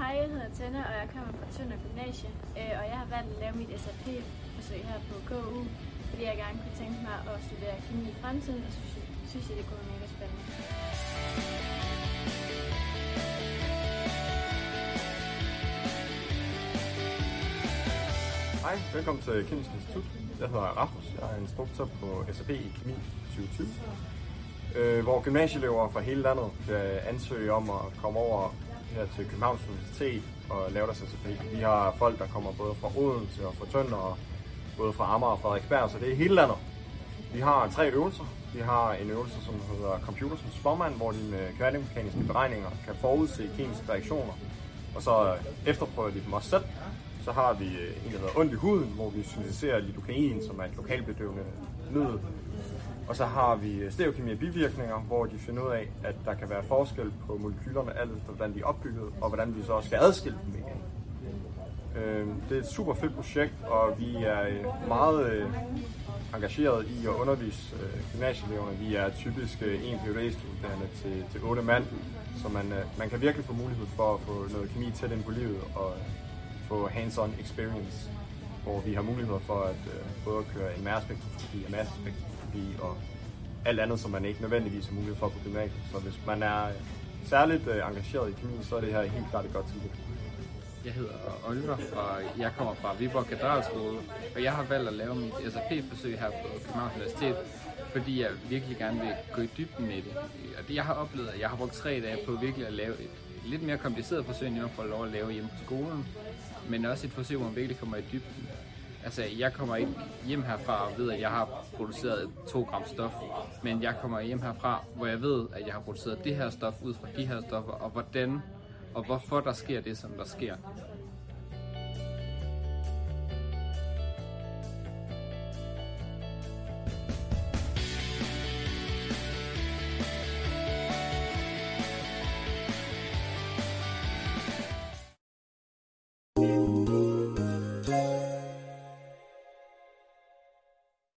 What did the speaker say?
Hej, jeg hedder Tenne, og jeg kommer fra Tønder Gymnasie, øh, og jeg har valgt at lave mit SAP-forsøg her på KU, fordi jeg gerne kunne tænke mig at studere kemi i fremtiden, og synes, synes jeg, det kunne være mega spændende. Hej, velkommen til Kemisk Institut. Jeg hedder Rasmus, jeg er instruktør på SAP i Kemi 2020, øh, hvor gymnasieelever fra hele landet kan ansøge om at komme over her til Københavns Universitet og lave deres SAP. Vi har folk, der kommer både fra Odense og fra Tønder, og både fra Amager og Frederiksberg, så det er hele landet. Vi har tre øvelser. Vi har en øvelse, som hedder Computer som spåmand, hvor de med øh, kvantemekaniske beregninger kan forudse kemiske reaktioner, og så øh, efterprøver de dem også selv. Så har vi øh, en, der hedder ondt i huden, hvor vi syntetiserer lidokain, som er et lokalbedøvende middel. Og så har vi øh, stereokemi bivirkninger, hvor de finder ud af, at der kan være forskel på molekylerne, alt efter hvordan de er opbygget, og hvordan vi så også skal adskille dem igen. Øh, det er et super fedt projekt, og vi er øh, meget engageret i at undervise gymnasieeleverne. Vi er typisk en PhD-studerende til, til 8 mand, så man, man kan virkelig få mulighed for at få noget kemi tæt ind på livet og få hands-on experience, hvor vi har mulighed for at øh, både at køre MR spektroskopi og massespektroskopi og alt andet, som man ikke nødvendigvis har mulighed for på gymnasiet. Så hvis man er øh, særligt øh, engageret i kemi, så er det her helt klart et godt tilbud. Jeg hedder Oliver, og jeg kommer fra Viborg Katedralskole, og jeg har valgt at lave mit SAP-forsøg her på Københavns Universitet, fordi jeg virkelig gerne vil gå i dybden med det. Og det jeg har oplevet, at jeg har brugt tre dage på virkelig at lave et lidt mere kompliceret forsøg, end jeg får lov at lave hjemme på skolen, men også et forsøg, hvor man virkelig kommer i dybden. Altså, jeg kommer ikke hjem herfra og ved, at jeg har produceret 2 gram stof, men jeg kommer hjem herfra, hvor jeg ved, at jeg har produceret det her stof ud fra de her stoffer, og hvordan og hvorfor der sker det, som der sker.